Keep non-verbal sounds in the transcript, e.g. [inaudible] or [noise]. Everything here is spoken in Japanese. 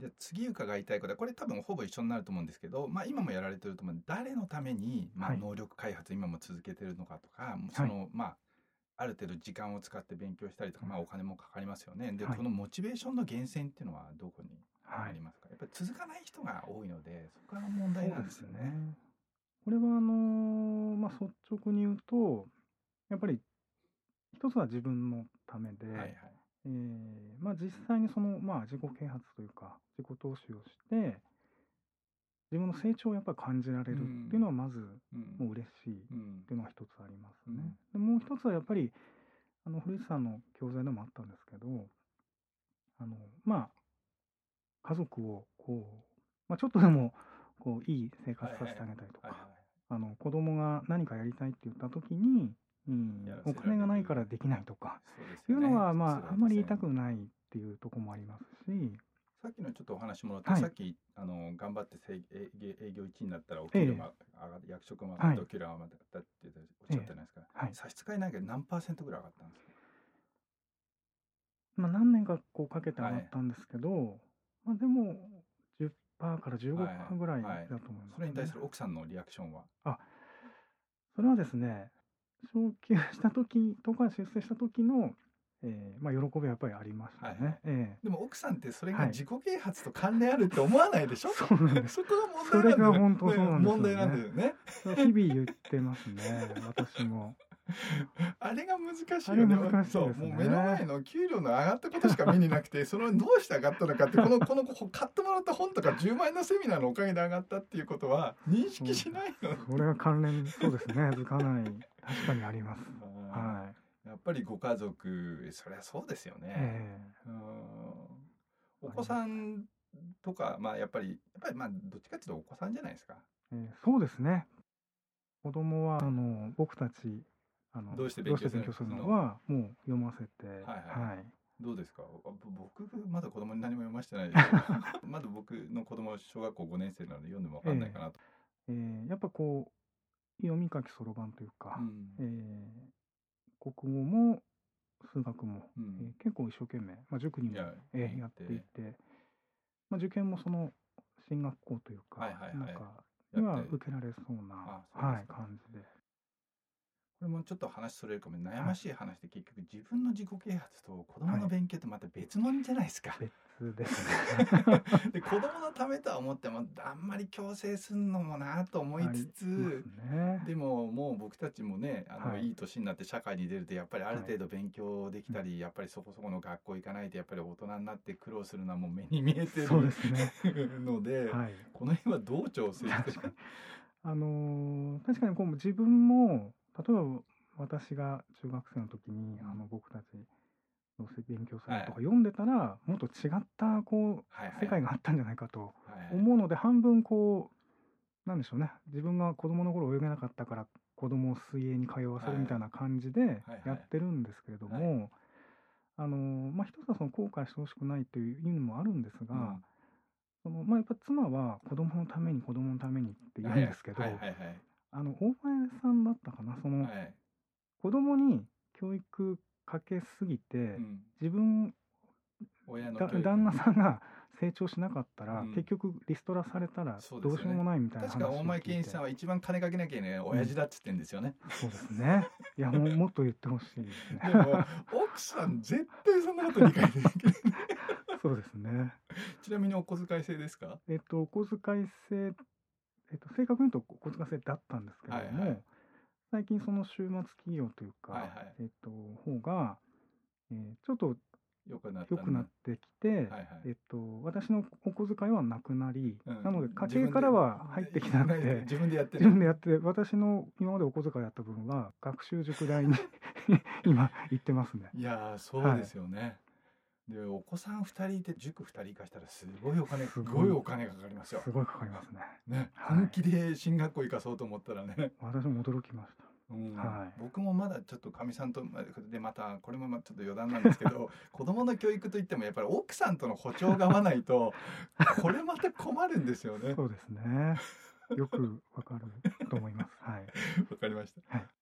じゃあ次伺いたいことはこれ多分ほぼ一緒になると思うんですけど、まあ、今もやられてると思う。誰のために、まあ、はい。能力開発今も続けてるのかとか、そのまあある程度時間を使って勉強したりとか、まあ、お金もかかりますよね。で、はい。このモチベーションの源泉っていうのはどこにはい。ありますか、やっぱり続かない人が多いのでそこが問題なんですよね。これはあのーまあ、率直に言うとやっぱり一つは自分のためで、はいはい。えーまあ、実際にその、まあ、自己啓発というか自己投資をして自分の成長をやっぱり感じられるっていうのはまずうん。もう嬉しいっうん。ていうのが一つありますね。でもう一つはやっぱりあの古市さんの教材でもあったんですけどあのまあ家族をこう、まあ、ちょっとでもこういい生活させてあげたりとか、子供が何かやりたいって言った時に、うんお金がないからできないとかいうのはまああんまり言いたくないっていうところもありますし、さっきのちょっとお話もらって、はい。さっきあの頑張って営業営業1位になったらお給料が上がって、役職も上がっはいてお給料が上がったっておっしゃったじゃないですか、はい。差し支えないけど何パーセントぐらい上がったんですか？まあ、何年かこうかけて上がったんですけど、まあ、でも10%から15%ぐらいだと思います、ね。それに対する奥さんのリアクションは？それはですね昇給した時とか出世した時の、えーまあ、喜びはやっぱりありましたね。はい。はいえ。でも奥さんってそれはい。が自己啓発と関連あるって思わないでしょ、そうなんです。そこが問題なんだよそれが本当そうなんですよね。問題なんだよね。え日々言ってますね私も。[laughs] あれが難しいよね。ね。そうもう目の前の給料の上がったことしか見になくてそのどうして上がったのかってこの [laughs] この買ってもらった本とか10万円のセミナーのおかげで上がったっていうことは認識しないの、それは関連そうですね。づかない。確かにあります。[laughs] はい。やっぱりご家族そりゃそうですよね、お子さんとかまあやっぱりやっぱりまあどっちかっていうとお子さんじゃないですか。ーえーそうですね。子供はあの僕たちあのどうして勉強するの？はもう読ませて、はいはいはい。どうですか？僕まだ子供に何も読ませてない [laughs] まだ僕の子供小学校5年生なので読んでも分かんないかなと、えーやっぱこう読み書きそろばんというか、うん。えー国語も数学も、うん。えー結構一生懸命、まあ、塾にもいやえーやっていて、まあ、受験もその進学校というか、はいはいはい。なんかには受けられそうなはい、感じで。これもちょっと話それるかも悩ましい話で結局自分の自己啓発と子供の勉強ってまた別物じゃないですか。別ですね。[laughs] で子供のためとは思ってもあんまり強制すんのもなと思いつつ、ね。でももう僕たちもねあの、はいい、い年になって社会に出るとやっぱりある程度勉強できたり、やっぱりそこそこの学校行かないとやっぱり大人になって苦労するのはもう目に見えてるそうですね。[laughs] ので、はい。この辺はどう調整して確かに。あのー確かにこう自分も例えば私が中学生の時に、うん。あの僕たちどうせ勉強するはい。とか読んでたら、もっと違ったこはいう世界があったんじゃないかとはい思うので、半分こうなんでしょうね。自分が子供の頃泳げなかったから子供を水泳に通わせるみたいな感じではいやってるんですけれども、あのーまあ一つはその後悔してほしくないという意味もあるんですが、うん。そのまあ、やっぱ妻は子供のために子供のためにって言うんですけど、はいはいはいあの大前さんだったかな？その、はい。はい子供に教育かけすぎて、うん。自分だ親の旦那さんが成長しなかったら、うん。結局リストラされたらどうしようもないみたいな話確か大前健一さんは一番金かけなきゃいけない親父だっつってんですよね、そうですね。いやもう [laughs] もっと言ってほしいですね。奥さん絶対そんなこと理解できない。[laughs] そうですね。ちなみにお小遣い制ですか？えっとお小遣い制えっと正確に言うとお小遣い制だったんですけれども、はいはい。最近その週末企業というか、はいはい。えっと方が、えーちょっとよくなったんだ。良くなってきて、はいはい。えっと、私のお小遣いはなくなり、うん。なので家計からは入ってきなくて [laughs] 自分でやって自る分でやって私の今までお小遣いやった分は学習塾代に [laughs] 今行ってますね。いやーそうですよね、でお子さん2人いて塾2人行かしたらすごいお金すすごいお金かかりますよすごいかかりますね。ね、はい本気で進学校行かそうと思ったらね、私も驚きました。うんはい僕もまだちょっとかみさんとでまたこれもまあちょっと余談なんですけど [laughs] 子供の教育といってもやっぱり奥さんとの歩調が合わないと [laughs] これまた困るんですよね。そうですね。よくわかると思います。はい。わかりました。はい